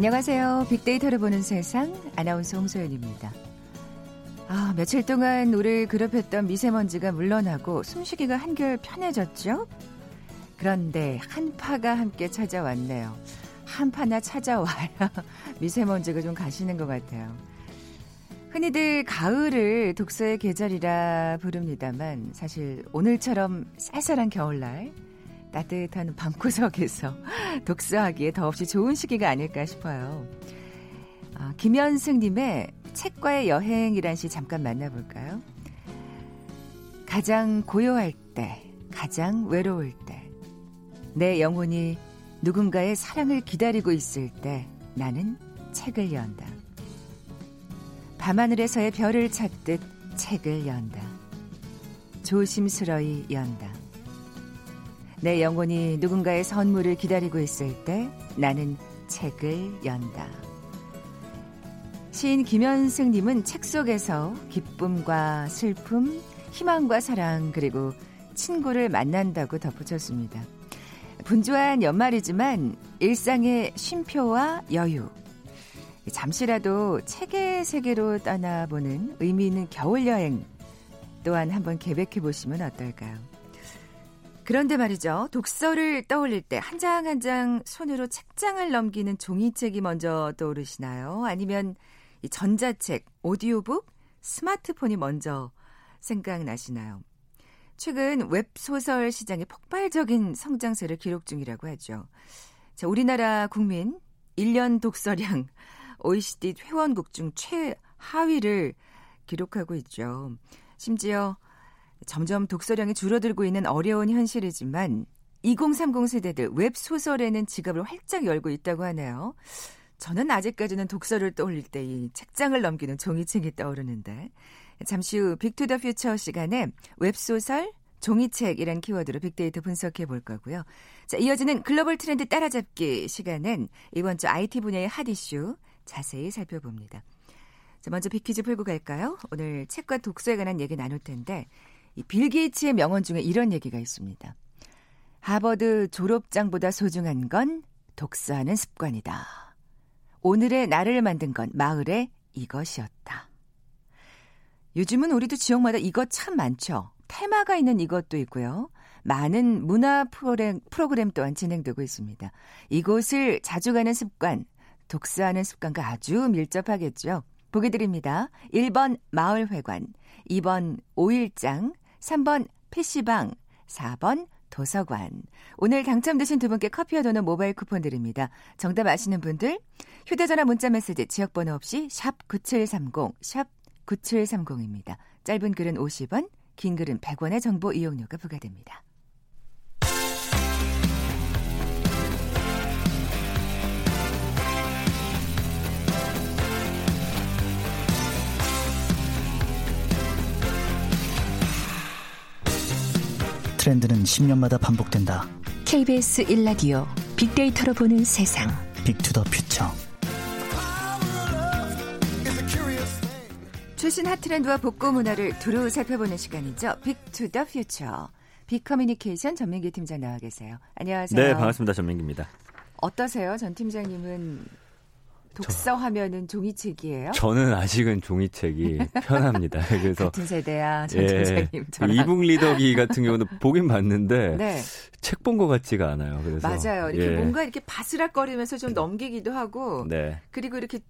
안녕하세요. 빅데이터를 보는 세상 아나운서 홍소연입니다. 아, 며칠 동안 우리를 괴롭혔던 미세먼지가 물러나고 숨쉬기가 한결 편해졌죠? 그런데 한파가 함께 찾아왔네요. 한파나 찾아와야 미세먼지가 좀 가시는 것 같아요. 흔히들 가을을 독서의 계절이라 부릅니다만 사실 오늘처럼 쌀쌀한 겨울날 따뜻한 방구석에서 독서하기에 더없이 좋은 시기가 아닐까 싶어요. 아, 김현승님의 책과의 여행이란 시 잠깐 만나볼까요? 가장 고요할 때, 가장 외로울 때, 내 영혼이 누군가의 사랑을 기다리고 있을 때 나는 책을 연다. 밤하늘에서의 별을 찾듯 책을 연다. 조심스러이 연다. 내 영혼이 누군가의 선물을 기다리고 있을 때 나는 책을 연다. 시인 김현승님은 책 속에서 기쁨과 슬픔, 희망과 사랑, 그리고 친구를 만난다고 덧붙였습니다. 분주한 연말이지만 일상의 쉼표와 여유, 잠시라도 책의 세계로 떠나보는 의미 있는 겨울 여행 또한 한번 계획해 보시면 어떨까요? 그런데 말이죠. 독서를 떠올릴 때 한 장 한 장 손으로 책장을 넘기는 종이책이 먼저 떠오르시나요? 아니면 이 전자책, 오디오북, 스마트폰이 먼저 생각나시나요? 최근 웹소설 시장이 폭발적인 성장세를 기록 중이라고 하죠. 자, 우리나라 국민 1년 독서량 OECD 회원국 중 최하위를 기록하고 있죠. 심지어 점점 독서량이 줄어들고 있는 어려운 현실이지만 2030 세대들 웹소설에는 지갑을 활짝 열고 있다고 하네요. 저는 아직까지는 독서를 떠올릴 때 이 책장을 넘기는 종이책이 떠오르는데 잠시 후 Big to the Future 시간에 웹소설 종이책이란 키워드로 빅데이터 분석해 볼 거고요. 자, 이어지는 글로벌 트렌드 따라잡기 시간은 이번 주 IT 분야의 핫 이슈 자세히 살펴봅니다. 자, 먼저 빅퀴즈 풀고 갈까요? 오늘 책과 독서에 관한 얘기 나눌 텐데 이 빌 게이츠의 명언 중에 이런 얘기가 있습니다. 하버드 졸업장보다 소중한 건 독서하는 습관이다. 오늘의 나를 만든 건 마을의 이것이었다. 요즘은 우리도 지역마다 이것 참 많죠. 테마가 있는 이것도 있고요. 많은 문화 프로그램, 프로그램 또한 진행되고 있습니다. 이곳을 자주 가는 습관, 독서하는 습관과 아주 밀접하겠죠. 보기 드립니다. 1번 마을회관, 2번 오일장, 3번 PC방, 4번 도서관. 오늘 당첨되신 두 분께 커피와 도넛 모바일 쿠폰 드립니다. 정답 아시는 분들 휴대전화 문자 메시지 지역번호 없이 샵 9730, 샵 9730입니다. 짧은 글은 50원, 긴 글은 100원의 정보 이용료가 부과됩니다. 트렌드는 10년마다 반복된다. KBS 1라디오 빅데이터로 보는 세상. Big to the Future. 최신 핫트렌드와 복고 문화를 두루 살펴보는 시간이죠. Big to the Future. 빅커뮤니케이션 전민기 팀장 나와 계세요. 안녕하세요. 네, 반갑습니다. 전민기입니다. 어떠세요? 전 팀장님은 독서하면은 종이책이에요? 저는 아직은 종이책이 편합니다. 그래서 같은 세대야, 전 예, 팀장님. 저랑. e-book 리더기 같은 경우는 보긴 봤는데 네. 책본 것 같지가 않아요. 그래서 맞아요. 이렇게 예. 뭔가 이렇게 바스락거리면서 좀 넘기기도 하고, 네. 그리고 이렇게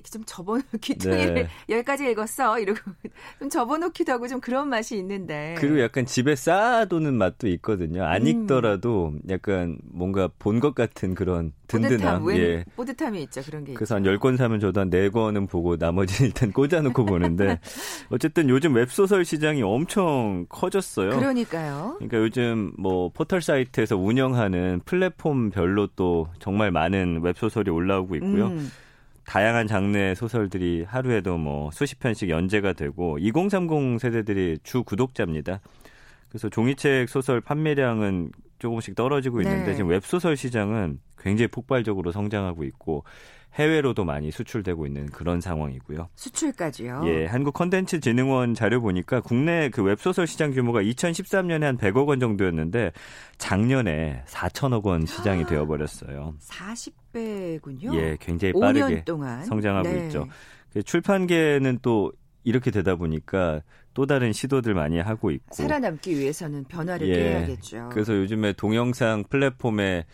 이렇게 좀 접어놓기도 네. 여기까지 읽었어 이러고 좀 접어놓기도 하고 좀 그런 맛이 있는데 그리고 약간 집에 쌓아두는 맛도 있거든요. 안 음. 읽더라도 약간 뭔가 본 것 같은 그런 든든함, 뿌듯함, 예. 뿌듯함이 있죠 그런 게. 그래서 한 10권 사면 저도 한 4권은 보고 나머지는 일단 꽂아놓고 보는데 어쨌든 요즘 웹소설 시장이 엄청 커졌어요. 그러니까요. 그러니까 요즘 뭐 포털 사이트에서 운영하는 플랫폼별로 또 정말 많은 웹소설이 올라오고 있고요. 음. 다양한 장르의 소설들이 하루에도 뭐 수십 편씩 연재가 되고 2030 세대들이 주 구독자입니다. 그래서 종이책 소설 판매량은 조금씩 떨어지고 있는데 네. 지금 웹소설 시장은 굉장히 폭발적으로 성장하고 있고 해외로도 많이 수출되고 있는 그런 상황이고요. 수출까지요. 예, 한국 컨텐츠 진흥원 자료 보니까 국내 그 웹소설 시장 규모가 2013년에 한 100억 원 정도였는데 작년에 4천억 원 시장이 되어 버렸어요. 40배군요. 예, 굉장히 5년 빠르게 동안 성장하고 네. 있죠. 그 출판계는 또 이렇게 되다 보니까 또 다른 시도들 많이 하고 있고 살아남기 위해서는 변화를 예. 꾀해야겠죠. 그래서 요즘에 동영상 플랫폼에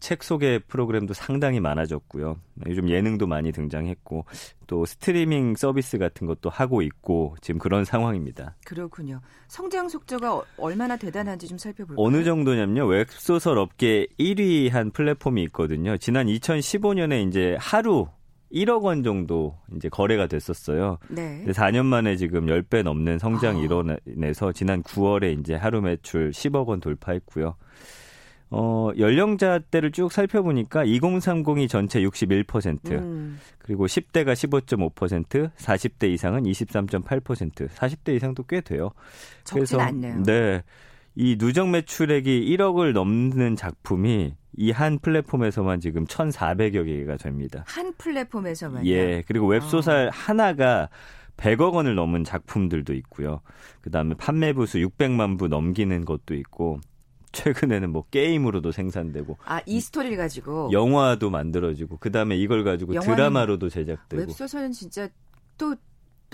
책 소개 프로그램도 상당히 많아졌고요. 요즘 예능도 많이 등장했고 또 스트리밍 서비스 같은 것도 하고 있고 지금 그런 상황입니다. 그렇군요. 성장 속도가 어- 얼마나 대단한지 좀 살펴볼까요? 어느 정도냐면요. 웹소설 업계 1위 한 플랫폼이 있거든요. 지난 2015년에 이제 하루 1억 원 정도 이제 거래가 됐었어요. 네. 근데 4년 만에 지금 10배 넘는 성장이 아. 일어나서 지난 9월에 이제 하루 매출 10억 원 돌파했고요. 어, 연령자대를 쭉 살펴보니까 2030이 전체 61%, 음, 그리고 10대가 15.5%, 40대 이상은 23.8%, 40대 이상도 꽤 돼요. 적진 않네요. 네. 이 누적 매출액이 1억을 넘는 작품이 이 한 플랫폼에서만 지금 1,400여 개가 됩니다. 한 플랫폼에서만요. 예. 그리고 웹소설 하나가 100억 원을 넘은 작품들도 있고요. 그다음에 판매 부수 600만 부 넘기는 것도 있고 최근에는 뭐 게임으로도 생산되고 아, 이 스토리를 가지고 영화도 만들어지고 그다음에 이걸 가지고 드라마로도 제작되고 웹소설은 진짜 또,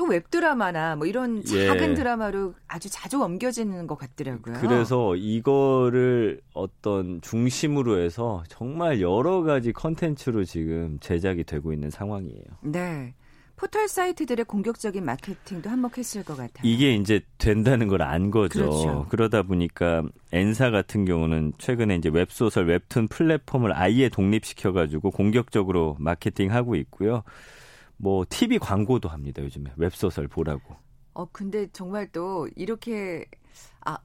또 웹드라마나 뭐 이런 예. 작은 드라마로 아주 자주 옮겨지는 것 같더라고요. 그래서 이거를 어떤 중심으로 해서 정말 여러 가지 컨텐츠로 지금 제작이 되고 있는 상황이에요. 네. 포털 사이트들의 공격적인 마케팅도 한몫했을 것 같아요. 이게 이제 된다는 걸 안 거죠. 그렇죠. 그러다 보니까 엔사 같은 경우는 최근에 이제 웹소설 웹툰 플랫폼을 아예 독립시켜 가지고 공격적으로 마케팅하고 있고요. 뭐 TV 광고도 합니다, 요즘에. 웹소설 보라고. 어 근데 정말 또 이렇게 아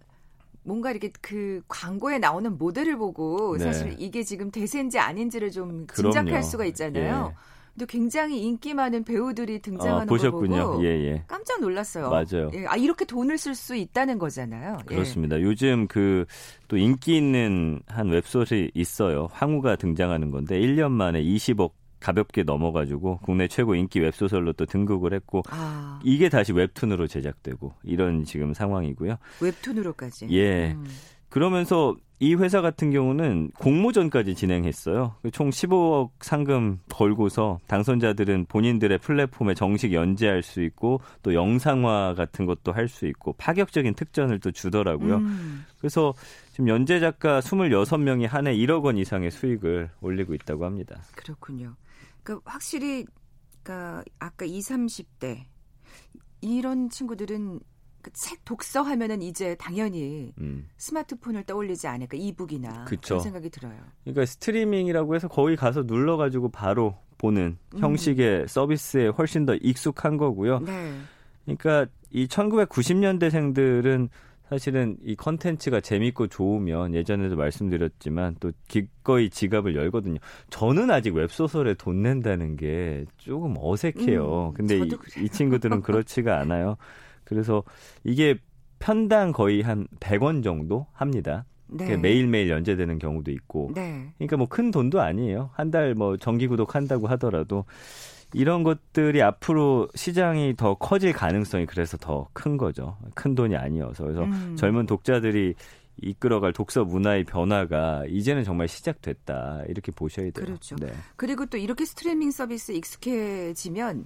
뭔가 이렇게 그 광고에 나오는 모델을 보고 네. 사실 이게 지금 대세인지 아닌지를 좀 그럼요. 짐작할 수가 있잖아요. 예. 근데 굉장히 인기 많은 배우들이 등장하는 어, 걸 보셨군요. 보고 예, 예. 깜짝 놀랐어요. 맞아요. 예, 아 이렇게 돈을 쓸 수 있다는 거잖아요. 예. 그렇습니다. 요즘 그 또 인기 있는 한 웹소설이 있어요. 황후가 등장하는 건데 1년 만에 20억 가볍게 넘어가지고 국내 최고 인기 웹소설로 또 등극을 했고 아 이게 다시 웹툰으로 제작되고 이런 지금 상황이고요. 웹툰으로까지. 예. 음. 그러면서 이 회사 같은 경우는 공모전까지 진행했어요. 총 15억 상금 걸고서 당선자들은 본인들의 플랫폼에 정식 연재할 수 있고 또 영상화 같은 것도 할 수 있고 파격적인 특전을 또 주더라고요. 음. 그래서 지금 연재 작가 26명이 한 해 1억 원 이상의 수익을 올리고 있다고 합니다. 그렇군요. 그러니까 확실히 그러니까 아까 20, 30대 이런 친구들은 그책 독서 하면은 이제 당연히 음. 스마트폰을 떠올리지 않을까 이북이나 그쵸. 그런 생각이 들어요. 그러니까 스트리밍이라고 해서 거기 가서 눌러가지고 바로 보는 음. 형식의 서비스에 훨씬 더 익숙한 거고요. 네. 그러니까 이 1990년대생들은 사실은 이 컨텐츠가 재밌고 좋으면 예전에도 말씀드렸지만 또 기꺼이 지갑을 열거든요. 저는 아직 웹소설에 돈 낸다는 게 조금 어색해요. 음, 근데 이. 이 친구들은 그렇지가 않아요. 그래서 이게 편당 거의 한 100원 정도 합니다. 네. 매일매일 연재되는 경우도 있고. 네. 그러니까 뭐 큰 돈도 아니에요. 한 달 뭐 정기 구독한다고 하더라도 이런 것들이 앞으로 시장이 더 커질 가능성이 그래서 더 큰 거죠. 큰 돈이 아니어서. 그래서 음. 젊은 독자들이 이끌어갈 독서 문화의 변화가 이제는 정말 시작됐다. 이렇게 보셔야 돼요. 그렇죠. 네. 그리고 또 이렇게 스트리밍 서비스 익숙해지면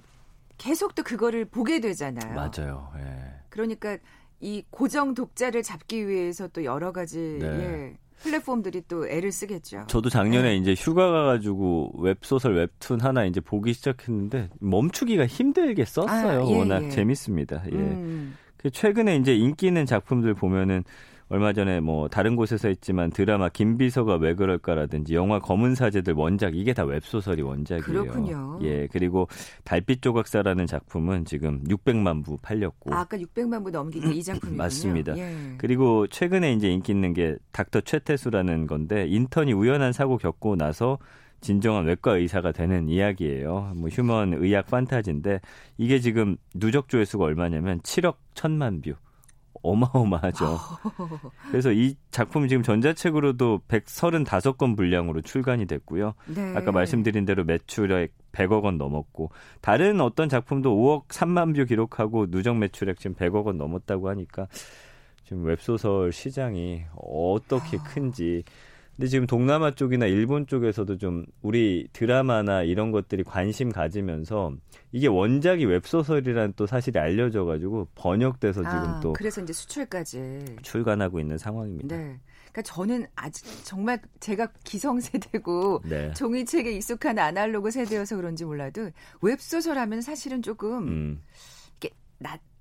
계속 또 그거를 보게 되잖아요. 맞아요. 예. 그러니까 이 고정 독자를 잡기 위해서 또 여러 가지 네. 예, 플랫폼들이 또 애를 쓰겠죠. 저도 작년에 네. 이제 휴가 가가지고 웹소설 웹툰 하나 이제 보기 시작했는데 멈추기가 힘들게 썼어요. 아, 예, 워낙 예. 재밌습니다. 예. 음, 그 최근에 이제 인기 있는 작품들 보면은 얼마 전에 뭐 다른 곳에서 했지만 드라마 김비서가 왜 그럴까라든지 영화 검은 사제들 원작 이게 다 웹소설이 원작이에요. 그렇군요. 예, 그리고 달빛 조각사라는 작품은 지금 600만 부 팔렸고 아, 아까 600만 부 넘긴 게 이 작품이군요. 맞습니다. 예. 그리고 최근에 이제 인기 있는 게 닥터 최태수라는 건데 인턴이 우연한 사고 겪고 나서 진정한 외과 의사가 되는 이야기예요. 뭐 휴먼 의학 판타지인데 이게 지금 누적 조회수가 얼마냐면 7억 1천만 뷰. 어마어마하죠. 그래서 이 작품 지금 전자책으로도 135건 분량으로 출간이 됐고요. 네. 아까 말씀드린 대로 매출액 100억 원 넘었고 다른 어떤 작품도 5억 3만 뷰 기록하고 누적 매출액 지금 100억 원 넘었다고 하니까 지금 웹소설 시장이 어떻게 아. 큰지 근데 지금 동남아 쪽이나 일본 쪽에서도 좀 우리 드라마나 이런 것들이 관심 가지면서 이게 원작이 웹소설이라는 또 사실이 알려져 가지고 번역돼서 지금 아, 또 그래서 이제 수출까지 출간하고 있는 상황입니다. 네. 그러니까 저는 아직 정말 제가 기성세대고 네. 종이책에 익숙한 아날로그 세대여서 그런지 몰라도 웹소설 하면 사실은 조금 음. 이게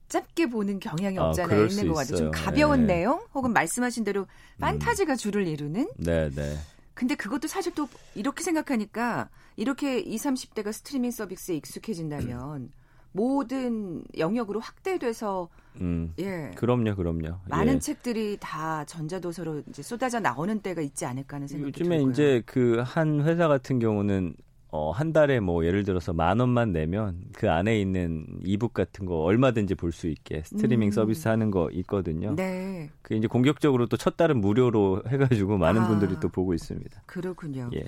낮잡게 보는 경향이 아, 없잖아요. 아, 있는 것 같아요. 좀 가벼운 네. 내용 혹은 말씀하신 대로 판타지가 음. 주를 이루는 네, 네. 근데 그것도 사실 또 이렇게 생각하니까 이렇게 20, 30대가 스트리밍 서비스에 익숙해진다면 모든 영역으로 확대돼서 음, 예. 그럼요, 그럼요. 많은 예. 책들이 다 전자도서로 이제 쏟아져 나오는 때가 있지 않을까 하는 생각이 요즘에 들고요. 이제 그 한 회사 같은 경우는 어, 한 달에 뭐 예를 들어서 만 원만 내면 그 안에 있는 이북 같은 거 얼마든지 볼 수 있게 스트리밍 음. 서비스 하는 거 있거든요. 네. 그 이제 공격적으로 또 첫 달은 무료로 해가지고 많은 아, 분들이 또 보고 있습니다. 그렇군요. 예.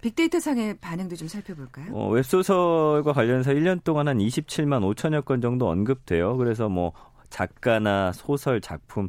빅데이터 상의 반응도 좀 살펴볼까요? 어, 웹소설과 관련해서 1년 동안 한 27만 5천여 건 정도 언급돼요. 그래서 뭐 작가나 소설 작품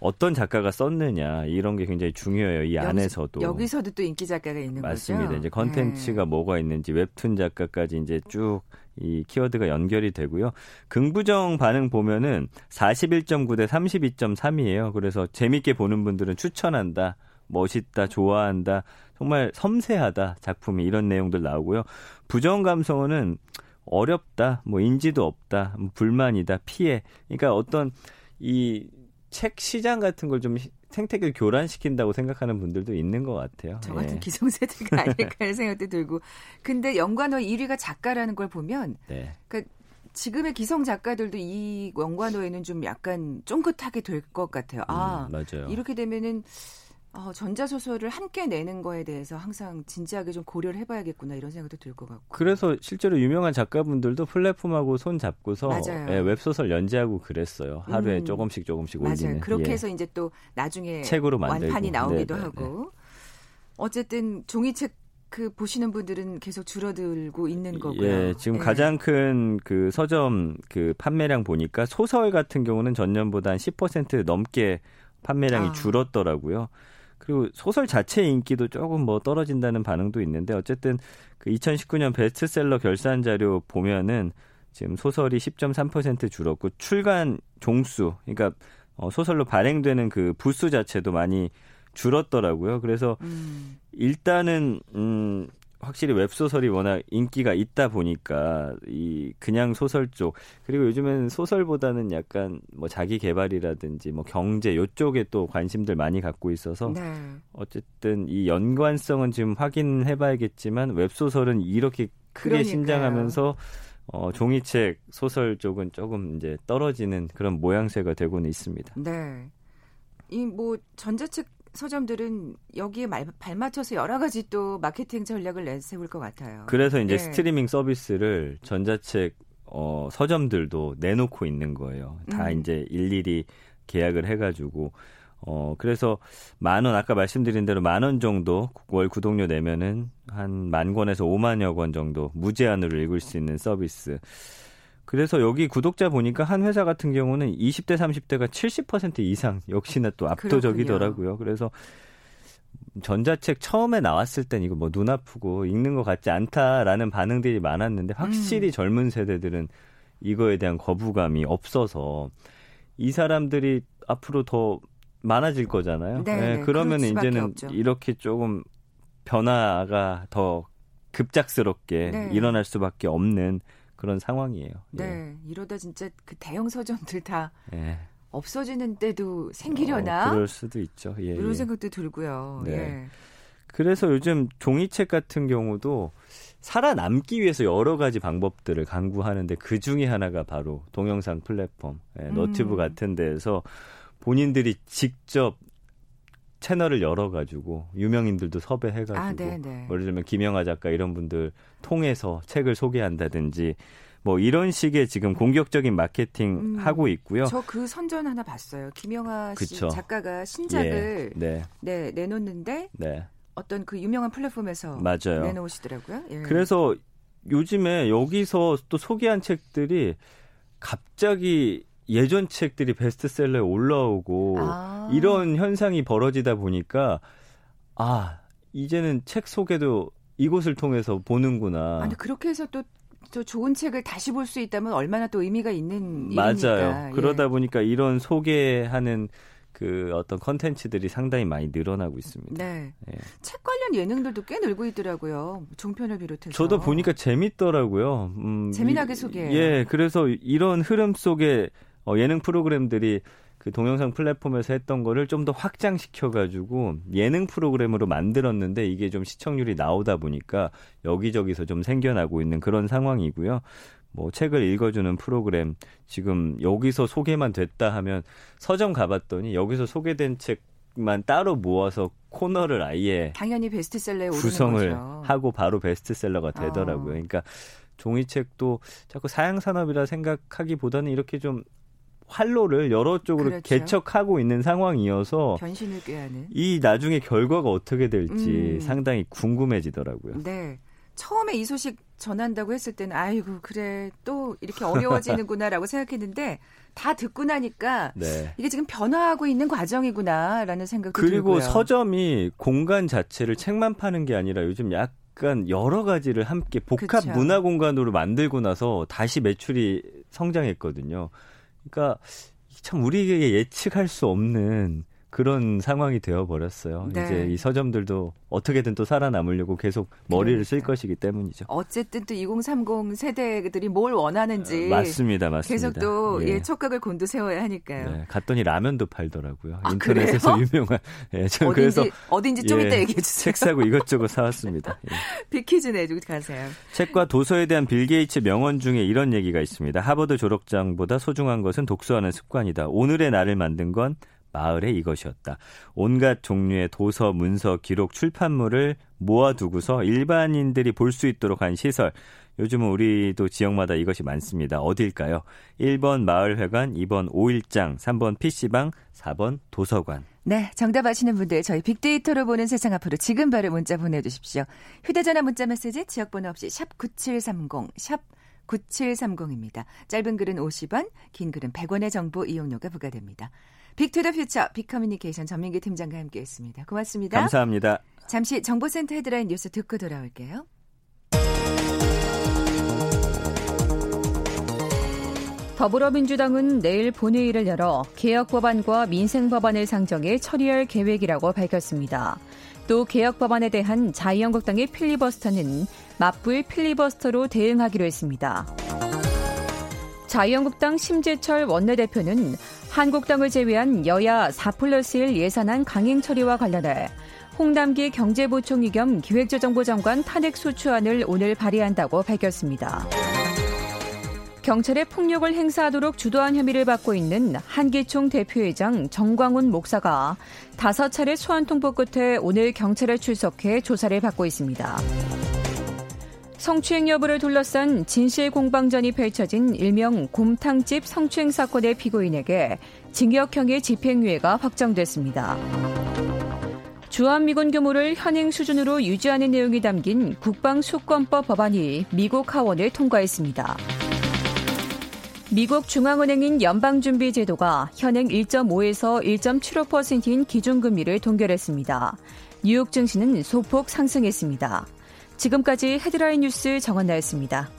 어떤 작가가 썼느냐 이런 게 굉장히 중요해요. 이 여기서, 안에서도 여기서도 또 인기 작가가 있는 맞습니다. 거죠. 이제 컨텐츠가 네. 뭐가 있는지 웹툰 작가까지 이제 쭉 이 키워드가 연결이 되고요. 긍부정 반응 보면은 41.9 대 32.3이에요. 그래서 재밌게 보는 분들은 추천한다. 멋있다, 좋아한다, 정말 섬세하다 작품이 이런 내용들 나오고요. 부정 감성어는 어렵다, 뭐 인지도 없다, 뭐 불만이다, 피해. 그러니까 어떤 이 책 시장 같은 걸 좀 생태계를 교란시킨다고 생각하는 분들도 있는 것 같아요. 저 같은 예. 기성세대가 아닐까 하는 생각도 들고. 근데 연관어 1위가 작가라는 걸 보면, 네. 그러니까 지금의 기성 작가들도 이 연관어에는 좀 약간 쫑긋하게 될 것 같아요. 아, 음, 맞아요. 이렇게 되면은 어, 전자소설을 함께 내는 거에 대해서 항상 진지하게 좀 고려를 해봐야겠구나 이런 생각도 들 것 같고. 그래서 실제로 유명한 작가분들도 플랫폼하고 손 잡고서 예, 웹소설 연재하고 그랬어요. 하루에 음, 조금씩 조금씩 맞아요. 올리는. 그렇게 예. 해서 이제 또 나중에 책으로 만들고. 완판이 나오기도 네네. 네, 하고. 네. 어쨌든 종이책 그 보시는 분들은 계속 줄어들고 있는 거고요. 예, 지금 예. 가장 큰 그 서점 그 판매량 보니까 소설 같은 경우는 전년보다 한 10% 넘게 판매량이 아. 줄었더라고요. 그리고 소설 자체의 인기도 조금 뭐 떨어진다는 반응도 있는데 어쨌든 그 2019년 베스트셀러 결산 자료 보면은 지금 소설이 10.3% 줄었고 출간 종수 그러니까 어 소설로 발행되는 그 부수 자체도 많이 줄었더라고요. 그래서 음. 일단은 음 확실히 웹소설이 워낙 인기가 있다 보니까 이 그냥 소설 쪽 그리고 요즘엔 소설보다는 약간 뭐 자기 개발이라든지 뭐 경제 요쪽에 또 관심들 많이 갖고 있어서 네. 어쨌든 이 연관성은 지금 확인해 봐야겠지만 웹소설은 이렇게 크게 그러니까요. 신장하면서 어, 종이책 소설 쪽은 조금 이제 떨어지는 그런 모양새가 되고는 있습니다. 네. 이 뭐 전자책 서점들은 여기에 말, 발맞춰서 여러 가지 또 마케팅 전략을 내세울 것 같아요. 그래서 이제 네. 스트리밍 서비스를 전자책 어, 서점들도 내놓고 있는 거예요. 다 음. 이제 일일이 계약을 해가지고 어 그래서 만 원 아까 말씀드린 대로 만 원 정도 월 구독료 내면은 한 만 권에서 오만여 권 정도 무제한으로 읽을 수 있는 서비스. 그래서 여기 구독자 보니까 한 회사 같은 경우는 20대 30대가 70% 이상 역시나 또 압도적이더라고요. 그렇군요. 그래서 전자책 처음에 나왔을 땐 이거 뭐 눈 아프고 읽는 것 같지 않다라는 반응들이 많았는데 확실히 음. 젊은 세대들은 이거에 대한 거부감이 없어서 이 사람들이 앞으로 더 많아질 거잖아요. 네, 네, 네. 그러면 이제는 없죠. 이렇게 조금 변화가 더 급작스럽게 네. 일어날 수밖에 없는 그런 상황이에요. 네, 예. 이러다 진짜 그 대형 서점들 다 예. 없어지는 때도 생기려나? 어, 그럴 수도 있죠. 예, 이런 예. 생각도 들고요. 네. 예. 그래서 요즘 종이책 같은 경우도 살아남기 위해서 여러 가지 방법들을 강구하는데 그 중에 하나가 바로 동영상 플랫폼, 예, 너튜브 음. 같은 데에서 본인들이 직접 채널을 열어가지고 유명인들도 섭외해가지고 아, 네, 네. 예를 들면 김영하 작가 이런 분들 통해서 책을 소개한다든지 뭐 이런 식의 지금 공격적인 마케팅 음, 하고 있고요. 저 그 선전 하나 봤어요. 김영하 씨 그쵸. 작가가 신작을 예, 네. 네, 내놓는데 네. 어떤 그 유명한 플랫폼에서 맞아요. 내놓으시더라고요. 예. 그래서 요즘에 여기서 또 소개한 책들이 갑자기 예전 책들이 베스트셀러에 올라오고 아. 이런 현상이 벌어지다 보니까 아 이제는 책 소개도 이곳을 통해서 보는구나. 아니 그렇게 해서 또 또 좋은 책을 다시 볼 수 있다면 얼마나 또 의미가 있는 맞아요. 일입니까? 그러다 예. 보니까 이런 소개하는 그 어떤 컨텐츠들이 상당히 많이 늘어나고 있습니다. 네. 예. 책 관련 예능들도 꽤 늘고 있더라고요. 종편을 비롯해서. 저도 보니까 재밌더라고요. 음, 재미나게 소개해요. 예, 그래서 이런 흐름 속에 어, 예능 프로그램들이 그 동영상 플랫폼에서 했던 거를 좀 더 확장시켜가지고 예능 프로그램으로 만들었는데 이게 좀 시청률이 나오다 보니까 여기저기서 좀 생겨나고 있는 그런 상황이고요. 뭐 책을 읽어주는 프로그램 지금 여기서 소개만 됐다 하면 서점 가봤더니 여기서 소개된 책만 따로 모아서 코너를 아예 당연히 베스트셀러에 구성을 하고 바로 베스트셀러가 되더라고요. 어. 그러니까 종이책도 자꾸 사양 산업이라 생각하기보다는 이렇게 좀 활로를 여러 쪽으로 그렇죠. 개척하고 있는 상황이어서 변신을 꾀하는 이 나중에 결과가 어떻게 될지 음. 상당히 궁금해지더라고요. 네. 처음에 이 소식 전한다고 했을 때는 아이고 그래 또 이렇게 어려워지는구나라고 생각했는데 다 듣고 나니까 네. 이게 지금 변화하고 있는 과정이구나라는 생각도 그리고 들고요. 서점이 공간 자체를 책만 파는 게 아니라 요즘 약간 여러 가지를 함께 복합 그쵸. 문화 공간으로 만들고 나서 다시 매출이 성장했거든요. 그러니까 참 우리에게 예측할 수 없는 그런 상황이 되어 버렸어요. 네. 이제 이 서점들도 어떻게든 또 살아남으려고 계속 머리를. 쓸 것이기 때문이죠. 어쨌든 또 2030 세대들이 뭘 원하는지 어, 맞습니다, 맞습니다. 계속 또 예. 예, 촉각을 곤두세워야 하니까요. 네, 갔더니 라면도 팔더라고요. 아, 인터넷에서 그래요? 유명한. 예, 어딘지, 그래서 어딘지 좀 예, 이따 얘기해 주세요. 책 사고 이것저것 사왔습니다. 예. 비키즈 내주고 가세요. 책과 도서에 대한 빌 게이츠 명언 중에 이런 얘기가 있습니다. 하버드 졸업장보다 소중한 것은 독서하는 습관이다. 오늘의 나를 만든 건 마을에 이것이었다. 온갖 종류의 도서, 문서, 기록, 출판물을 모아두고서 일반인들이 볼 수 있도록 한 시설. 요즘은 우리도 지역마다 이것이 많습니다. 어딜까요? 1번 마을회관, 2번 오일장, 3번 PC방, 4번 도서관. 네, 정답 아시는 분들 저희 빅데이터로 보는 세상 앞으로 지금 바로 문자 보내주십시오. 휴대전화 문자 메시지 지역번호 없이 샵 9730, 샵 9730입니다. 짧은 글은 50원, 긴 글은 100원의 정보 이용료가 부과됩니다. Big to the Future 빅커뮤니케이션 전민기 팀장과 함께했습니다. 고맙습니다. 감사합니다. 잠시 정보센터 헤드라인 뉴스 듣고 돌아올게요. 더불어민주당은 내일 본회의를 열어 개혁 법안과 민생 법안을 상정해 처리할 계획이라고 밝혔습니다. 또 개혁 법안에 대한 자유한국당의 필리버스터는 맞불 필리버스터로 대응하기로 했습니다. 자유한국당 심재철 원내대표는 한국당을 제외한 여야 4 플러스 1 예산안 강행 처리와 관련해 홍남기 경제부총리 겸 기획재정부 장관 탄핵 소추안을 오늘 발의한다고 밝혔습니다. 경찰에 폭력을 행사하도록 주도한 혐의를 받고 있는 한기총 대표회장 정광훈 목사가 다섯 차례 소환 통보 끝에 오늘 경찰에 출석해 조사를 받고 있습니다. 성추행 여부를 둘러싼 진실 공방전이 펼쳐진 일명 곰탕집 성추행 사건의 피고인에게 징역형의 집행유예가 확정됐습니다. 주한미군 규모를 현행 수준으로 유지하는 내용이 담긴 국방수권법 법안이 미국 하원을 통과했습니다. 미국 중앙은행인 연방준비제도가 현행 1.5에서 1.75%인 기준금리를 동결했습니다. 뉴욕 증시는 소폭 상승했습니다. 지금까지 헤드라인 뉴스 정원나였습니다.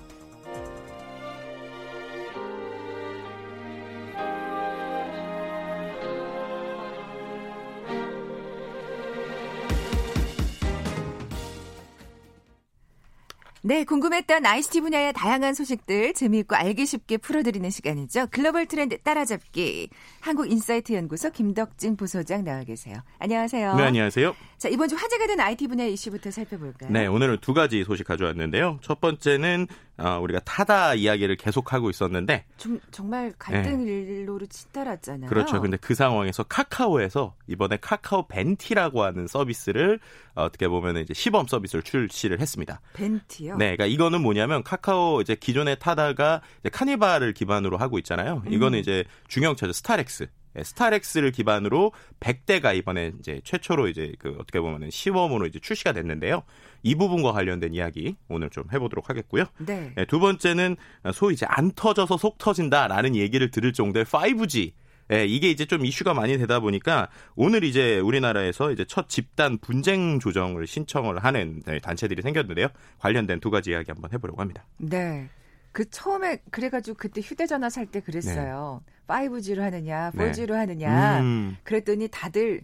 네, 궁금했던 ICT 분야의 다양한 소식들 재미있고 알기 쉽게 풀어드리는 시간이죠. 글로벌 트렌드 따라잡기. 한국인사이트 연구소 김덕진 부소장 나와 계세요. 안녕하세요. 네, 안녕하세요. 자, 이번 주 화제가 된 IT 분야 이슈부터 살펴볼까요? 네, 오늘은 두 가지 소식 가져왔는데요. 첫 번째는 어, 우리가 타다 이야기를 계속하고 있었는데 좀 정말 갈등 네. 일로로 치달았잖아요. 그렇죠. 근데 그 상황에서 카카오에서 이번에 카카오 벤티라고 하는 서비스를 어떻게 보면 이제 시범 서비스를 출시를 했습니다. 벤티요? 네, 그러니까 이거는 뭐냐면 카카오 이제 기존에 타다가 이제 카니발을 기반으로 하고 있잖아요. 이거는 음. 이제 중형차죠 스타렉스. 예, 스타렉스를 기반으로 100대가 이번에 이제 최초로 이제 그 어떻게 보면은 시범으로 이제 출시가 됐는데요. 이 부분과 관련된 이야기 오늘 좀 해보도록 하겠고요. 네. 네, 두 번째는 소위 이제 안 터져서 속 터진다라는 얘기를 들을 정도의 5G 예, 이게 이제 좀 이슈가 많이 되다 보니까 오늘 이제 우리나라에서 이제 첫 집단 분쟁 조정을 신청을 하는 네, 단체들이 생겼는데요. 관련된 두 가지 이야기 한번 해보려고 합니다. 네. 그 처음에 그래가지고 그때 휴대전화 살 때 그랬어요. 네. 5G로 하느냐, 4G로 네. 하느냐. 음. 그랬더니 다들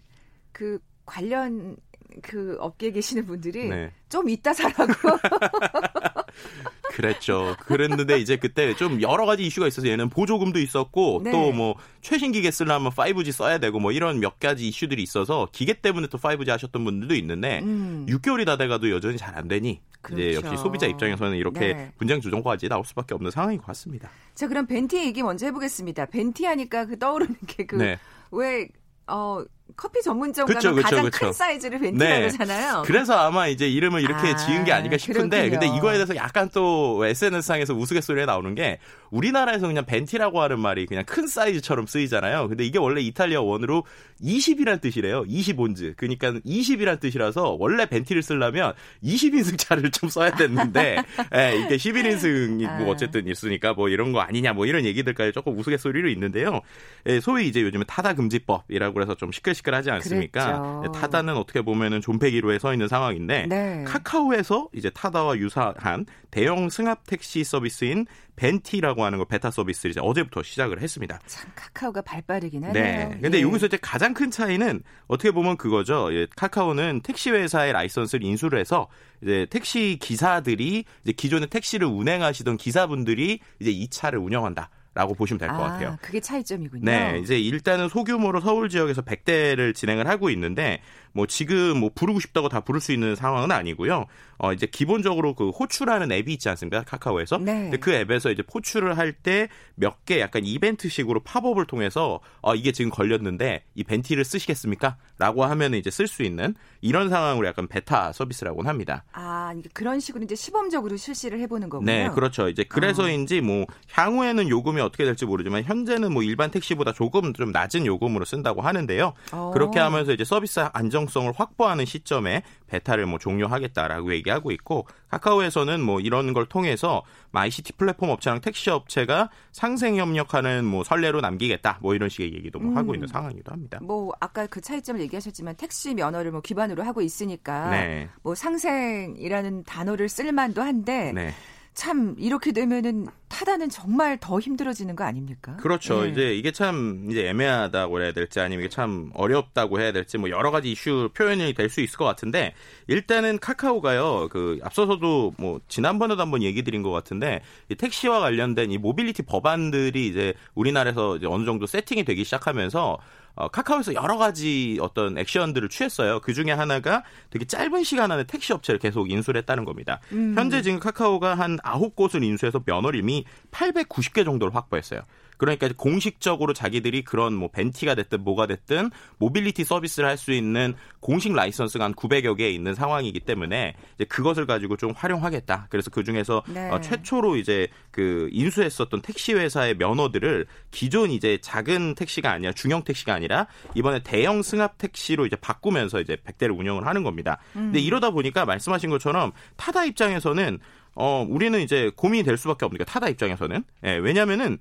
그 관련 그 업계에 계시는 분들이 네. 좀 이따 사라고. 그랬죠. 그랬는데 이제 그때 좀 여러 가지 이슈가 있어서 얘는 보조금도 있었고 네. 또뭐 최신 기계 쓰려면 5G 써야 되고 뭐 이런 몇 가지 이슈들이 있어서 기계 때문에 또 5G 하셨던 분들도 있는데 음. 6개월이 다 돼가도 여전히 잘 안 되니 그렇죠. 이제 역시 소비자 입장에서는 이렇게 네. 분쟁 조정과까지 나올 수밖에 없는 상황인 것 같습니다. 자 그럼 벤티 얘기 먼저 해보겠습니다. 벤티 하니까 그 떠오르는 게그왜 어, 커피 전문점 그쵸, 가면 그쵸, 가장 그쵸. 큰 사이즈를 벤티라고 네. 하잖아요. 그래서 아마 이제 이름을 이렇게 아, 지은 게 아닌가 싶은데 그렇군요. 근데 이거에 대해서 약간 또 SNS상에서 우스갯소리가 나오는 게 우리나라에서 그냥 벤티라고 하는 말이 그냥 큰 사이즈처럼 쓰이잖아요. 근데 이게 원래 이탈리아 원으로 20이란 뜻이래요. 20온즈. 그러니까 20이란 뜻이라서 원래 벤티를 쓰려면 20인승 차를 좀 써야 됐는데 예, 이게 11인승이 뭐 아. 어쨌든 있으니까 뭐 이런 거 아니냐 뭐 이런 얘기들까지 조금 우스갯소리로 있는데요. 예, 소위 이제 요즘에 타다 금지법이라고 해서 좀 시끌시끌 하지 않습니까? 예, 타다는 어떻게 보면은 존폐기로에 서 있는 상황인데 네. 카카오에서 이제 타다와 유사한 대형 승합 택시 서비스인 벤티라고 하는 거 베타 서비스를 이제 어제부터 시작을 했습니다. 참 카카오가 발빠르긴 하네요. 네. 근데 예. 여기서 이제 가장 큰 차이는 어떻게 보면 그거죠. 예, 카카오는 택시 회사의 라이선스를 인수를 해서 이제 택시 기사들이 이제 기존의 택시를 운행하시던 기사분들이 이제 이 차를 운영한다. 라고 보시면 될것 아, 같아요. 그게 차이점이군요. 네, 이제 일단은 소규모로 서울 지역에서 100대를 진행을 하고 있는데 뭐 지금 뭐 부르고 싶다고 다 부를 수 있는 상황은 아니고요. 어 이제 기본적으로 그 호출하는 앱이 있지 않습니까? 카카오에서. 네. 그 앱에서 이제 포출을 할 때 몇 개 약간 이벤트식으로 팝업을 통해서 어 이게 지금 걸렸는데 이 벤티를 쓰시겠습니까? 라고 하면 이제 쓸 수 있는 이런 상황으로 약간 베타 서비스라고는 합니다. 아, 그런 식으로 이제 시범적으로 실시를 해 보는 거군요. 네, 그렇죠. 이제 그래서인지 어. 뭐 향후에는 요금이 어떻게 될지 모르지만 현재는 뭐 일반 택시보다 조금 좀 낮은 요금으로 쓴다고 하는데요. 어. 그렇게 하면서 이제 서비스 안정 안정성을 확보하는 시점에 베타를 뭐 종료하겠다라고 얘기하고 있고 카카오에서는 뭐 이런 걸 통해서 ICT 플랫폼 업체랑 택시 업체가 상생 협력하는 뭐 선례로 남기겠다 뭐 이런 식의 얘기도 뭐 음. 하고 있는 상황이기도 합니다. 뭐 아까 그 차이점을 얘기하셨지만 택시 면허를 뭐 기반으로 하고 있으니까 네. 뭐 상생이라는 단어를 쓸 만도 한데 네. 참 이렇게 되면은 타다는 정말 더 힘들어지는 거 아닙니까? 그렇죠. 네. 이제 이게 참 이제 애매하다고 해야 될지 아니면 이게 참 어렵다고 해야 될지 뭐 여러 가지 이슈 표현이 될 수 있을 것 같은데 일단은 카카오가요. 그 앞서서도 뭐 지난번에도 한번 얘기 드린 것 같은데 이 택시와 관련된 이 모빌리티 법안들이 이제 우리나라에서 이제 어느 정도 세팅이 되기 시작하면서 어, 카카오에서 여러 가지 어떤 액션들을 취했어요. 그 중에 하나가 되게 짧은 시간 안에 택시 업체를 계속 인수를 했다는 겁니다. 음. 현재 지금 카카오가 한 9곳을 인수해서 면허를 이미 890개 정도를 확보했어요. 그러니까 공식적으로 자기들이 그런 뭐 벤티가 됐든 뭐가 됐든 모빌리티 서비스를 할 수 있는 공식 라이선스가 한 900여 개 있는 상황이기 때문에 이제 그것을 가지고 좀 활용하겠다. 그래서 그 중에서 네. 어, 최초로 이제 그 인수했었던 택시 회사의 면허들을 기존 이제 작은 택시가 아니라 중형 택시가 아니라 이번에 대형 승합 택시로 이제 바꾸면서 이제 100대를 운영을 하는 겁니다. 음. 근데 이러다 보니까 말씀하신 것처럼 타다 입장에서는 어 우리는 이제 고민이 될 수밖에 없으니까 타다 입장에서는 예, 왜냐면은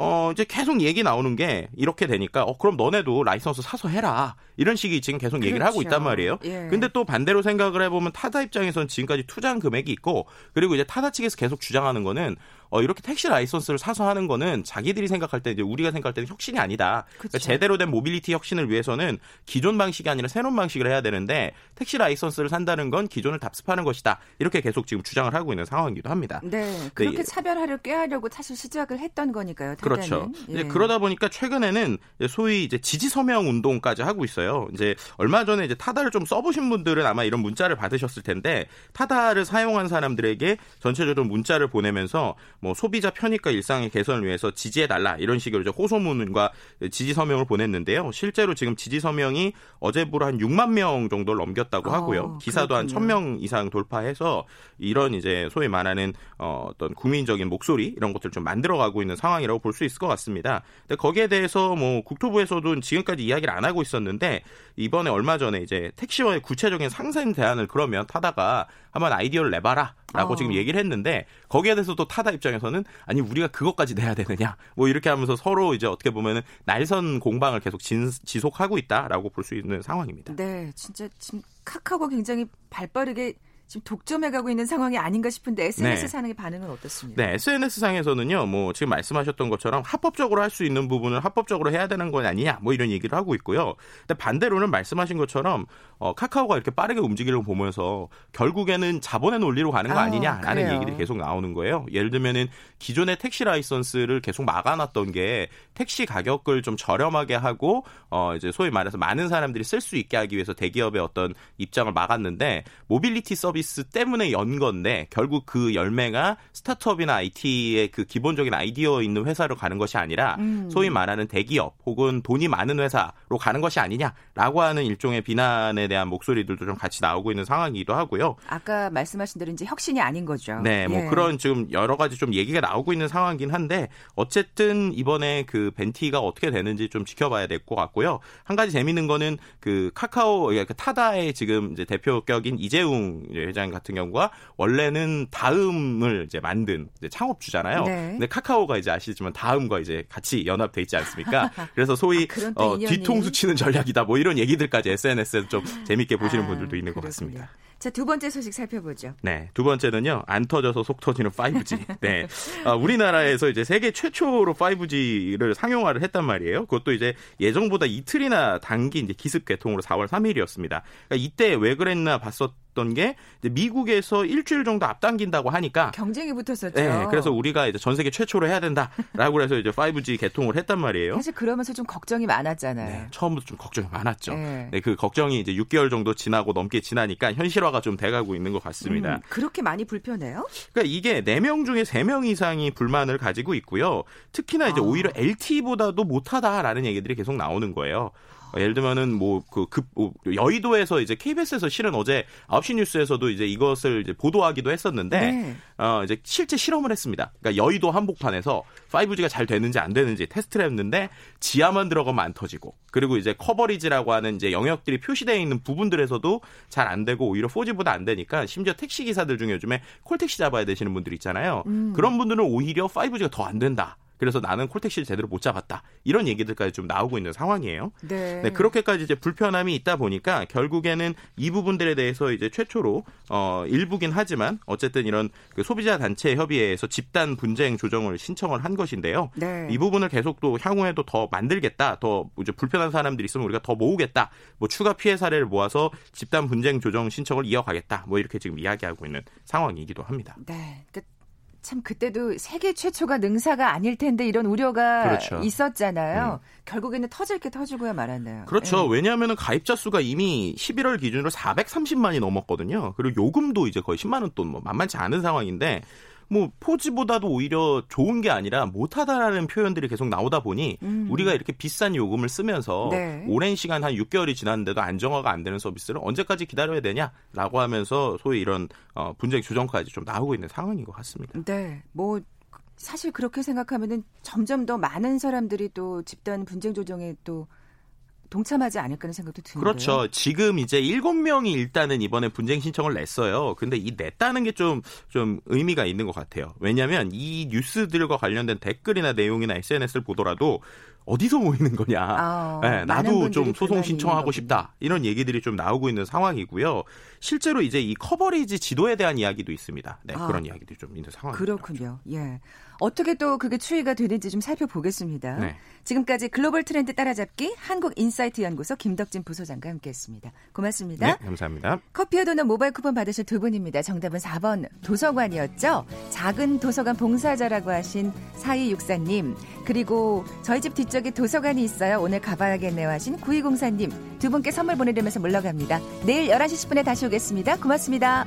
어, 이제 계속 얘기 나오는 게 이렇게 되니까 어, 그럼 너네도 라이선스 사서 해라. 이런 식이 지금 계속 얘기를 그렇죠. 하고 있단 말이에요. 예. 근데 또 반대로 생각을 해보면 타다 입장에서는 지금까지 투자한 금액이 있고 그리고 이제 타다 측에서 계속 주장하는 거는 어, 이렇게 택시 라이선스를 사서 하는 거는 자기들이 생각할 때 이제 우리가 생각할 때는 혁신이 아니다. 그러니까 제대로 된 모빌리티 혁신을 위해서는 기존 방식이 아니라 새로운 방식을 해야 되는데 택시 라이선스를 산다는 건 기존을 답습하는 것이다. 이렇게 계속 지금 주장을 하고 있는 상황이기도 합니다. 네, 그렇게 네, 차별화를 꾀하려고 사실 시작을 했던 거니까요. 그렇죠. 예. 그러다 보니까 최근에는 소위 이제 지지 서명 운동까지 하고 있어요. 이제 얼마 전에 이제 타다를 좀 써보신 분들은 아마 이런 문자를 받으셨을 텐데 타다를 사용한 사람들에게 전체적으로 문자를 보내면서 뭐 소비자 편익과 일상의 개선을 위해서 지지해 달라 이런 식으로 이제 호소문과 지지 서명을 보냈는데요. 실제로 지금 지지 서명이 어제부로 한 6만 명 정도를 넘겼다고 하고요. 어, 기사도 한 1000명 이상 돌파해서 이런 이제 소위 말하는 어, 어떤 국민적인 목소리 이런 것들을 좀 만들어가고 있는 상황이라고 볼 수 있을 것 같습니다. 근데 거기에 대해서 뭐 국토부에서도 지금까지 이야기를 안 하고 있었는데 이번에 얼마 전에 이제 택시와의 구체적인 상생 대안을 그러면 타다가 한번 아이디어를 내봐라 라고 어. 지금 얘기를 했는데 거기에 대해서 또 타다 입장에서는 아니 우리가 그것까지 내야 되느냐 뭐 이렇게 하면서 서로 이제 어떻게 보면은 날선 공방을 계속 진, 지속하고 있다라고 볼 수 있는 상황입니다. 네, 진짜 지금 카카오가 굉장히 발빠르게 지금 독점해가고 있는 상황이 아닌가 싶은데 SNS 네. 상의 반응은 어떻습니까? 네, SNS 상에서는요, 뭐 지금 말씀하셨던 것처럼 합법적으로 할 수 있는 부분을 합법적으로 해야 되는 건 아니냐, 뭐 이런 얘기를 하고 있고요. 근데 반대로는 말씀하신 것처럼 어, 카카오가 이렇게 빠르게 움직이는 걸 보면서 결국에는 자본의 논리로 가는 거 아, 아니냐라는 아, 얘기들이 계속 나오는 거예요. 예를 들면은 기존의 택시 라이선스를 계속 막아놨던 게 택시 가격을 좀 저렴하게 하고 어 이제 소위 말해서 많은 사람들이 쓸 수 있게 하기 위해서 대기업의 어떤 입장을 막았는데 모빌리티 서비스 때문에 연 건데 결국 그 열매가 스타트업이나 IT의 그 기본적인 아이디어 있는 회사로 가는 것이 아니라 음. 소위 말하는 대기업 혹은 돈이 많은 회사로 가는 것이 아니냐라고 하는 일종의 비난에 대한 목소리들도 좀 같이 나오고 있는 상황이기도 하고요. 아까 말씀하신 대로 이제 혁신이 아닌 거죠. 네, 뭐 예. 그런 지금 여러 가지 좀 얘기가 나오고 있는 상황이긴 한데 어쨌든 이번에 그 벤티가 어떻게 되는지 좀 지켜봐야 될 것 같고요. 한 가지 재밌는 거는 그 카카오 그러니까 타다의 지금 이제 대표격인 이재웅 회장 같은 경우가 원래는 다음을 이제 만든 이제 창업주잖아요. 네. 근데 카카오가 이제 아시지만 다음과 이제 같이 연합돼 있지 않습니까? 그래서 소위 아, 어, 뒤통수 치는 전략이다 뭐 이런 얘기들까지 SNS에서 좀 재밌게 보시는 아, 분들도 있는 그렇군요. 것 같습니다. 자, 두 번째 소식 살펴보죠. 네. 두 번째는요, 안 터져서 속 터지는 5G. 네. 아, 우리나라에서 이제 세계 최초로 5G를 상용화를 했단 말이에요. 그것도 이제 예정보다 이틀이나 단기 이제 기습 개통으로 4월 3일이었습니다. 그러니까 이때 왜 그랬나 봤었 있었던 게 미국에서 일주일 정도 앞당긴다고 하니까 경쟁이 붙었었죠. 네, 그래서 우리가 이제 전 세계 최초로 해야 된다라고 해서 이제 5G 개통을 했단 말이에요. 사실 그러면서 좀 걱정이 많았잖아요. 네, 처음부터 좀 걱정이 많았죠. 네. 네. 그 걱정이 이제 6개월 정도 지나고 넘게 지나니까 현실화가 좀 돼가고 있는 것 같습니다. 음, 그렇게 많이 불편해요? 그러니까 이게 4명 중에 3명 이상이 불만을 가지고 있고요. 특히나 이제 아. 오히려 LTE보다도 못하다라는 얘기들이 계속 나오는 거예요. 예를 들면은 뭐그급 뭐 여의도에서 이제 KBS에서 실은 어제 9시 뉴스에서도 이제 이것을 이제 보도하기도 했었는데 네. 어 이제 실제 실험을 했습니다. 그러니까 여의도 한복판에서 5G가 잘 되는지 안 되는지 테스트를 했는데 지하만 들어가면 안 터지고 그리고 이제 커버리지라고 하는 이제 영역들이 표시되어 있는 부분들에서도 잘 안 되고 오히려 4G보다 안 되니까 심지어 택시 기사들 중에 요즘에 콜택시 잡아야 되시는 분들 있잖아요. 음. 그런 분들은 오히려 5G가 더 안 된다. 그래서 나는 콜택시를 제대로 못 잡았다. 이런 얘기들까지 좀 나오고 있는 상황이에요. 네. 네 그렇게까지 이제 불편함이 있다 보니까 결국에는 이 부분들에 대해서 이제 최초로 어 일부긴 하지만 어쨌든 이런 그 소비자 단체 협의회에서 집단 분쟁 조정을 신청을 한 것인데요. 네. 이 부분을 계속 또 향후에도 더 만들겠다. 더 이제 불편한 사람들이 있으면 우리가 더 모으겠다. 뭐 추가 피해 사례를 모아서 집단 분쟁 조정 신청을 이어가겠다. 뭐 이렇게 지금 이야기하고 있는 상황이기도 합니다. 네. 그... 참 그때도 세계 최초가 능사가 아닐 텐데 이런 우려가 그렇죠. 있었잖아요. 음. 결국에는 터질 게 터지고야 말았네요. 그렇죠. 네. 왜냐하면 가입자 수가 이미 11월 기준으로 430만이 넘었거든요. 그리고 요금도 이제 거의 10만 원 돈, 뭐 만만치 않은 상황인데 뭐 포지보다도 오히려 좋은 게 아니라 못하다라는 표현들이 계속 나오다 보니 음. 우리가 이렇게 비싼 요금을 쓰면서 네. 오랜 시간 한 6개월이 지났는데도 안정화가 안 되는 서비스를 언제까지 기다려야 되냐라고 하면서 소위 이런 어, 분쟁 조정까지 좀 나오고 있는 상황인 것 같습니다. 네, 뭐 사실 그렇게 생각하면은 점점 더 많은 사람들이 또 집단 분쟁 조정에 또 동참하지 않을까 하는 생각도 드는데요. 그렇죠. 지금 이제 7명이 일단은 이번에 분쟁 신청을 냈어요. 근데 이 냈다는 게좀좀 의미가 있는 것 같아요. 왜냐하면 이 뉴스들과 관련된 댓글이나 내용이나 SNS를 보더라도 어디서 모이는 거냐. 아, 네, 나도 좀 소송 신청하고 싶다. 이런 얘기들이 좀 나오고 있는 상황이고요. 실제로 이제 이 커버리지 지도에 대한 이야기도 있습니다. 네, 아, 그런 이야기도 좀 있는 상황입니다. 그렇군요. 예. 어떻게 또 그게 추이가 되는지 좀 살펴보겠습니다. 네. 지금까지 글로벌 트렌드 따라잡기 한국인사이트 연구소 김덕진 부소장과 함께했습니다. 고맙습니다. 네, 감사합니다. 커피와 도넛 모바일 쿠폰 받으실 두 분입니다. 정답은 4번 도서관이었죠. 작은 도서관 봉사자라고 하신 4264님 그리고 저희 집 뒤쪽에 도서관이 있어요. 오늘 가봐야겠네요 하신 9204님 두 분께 선물 보내드리면서 물러갑니다. 내일 11시 10분에 다시 오겠습니다. 고맙습니다.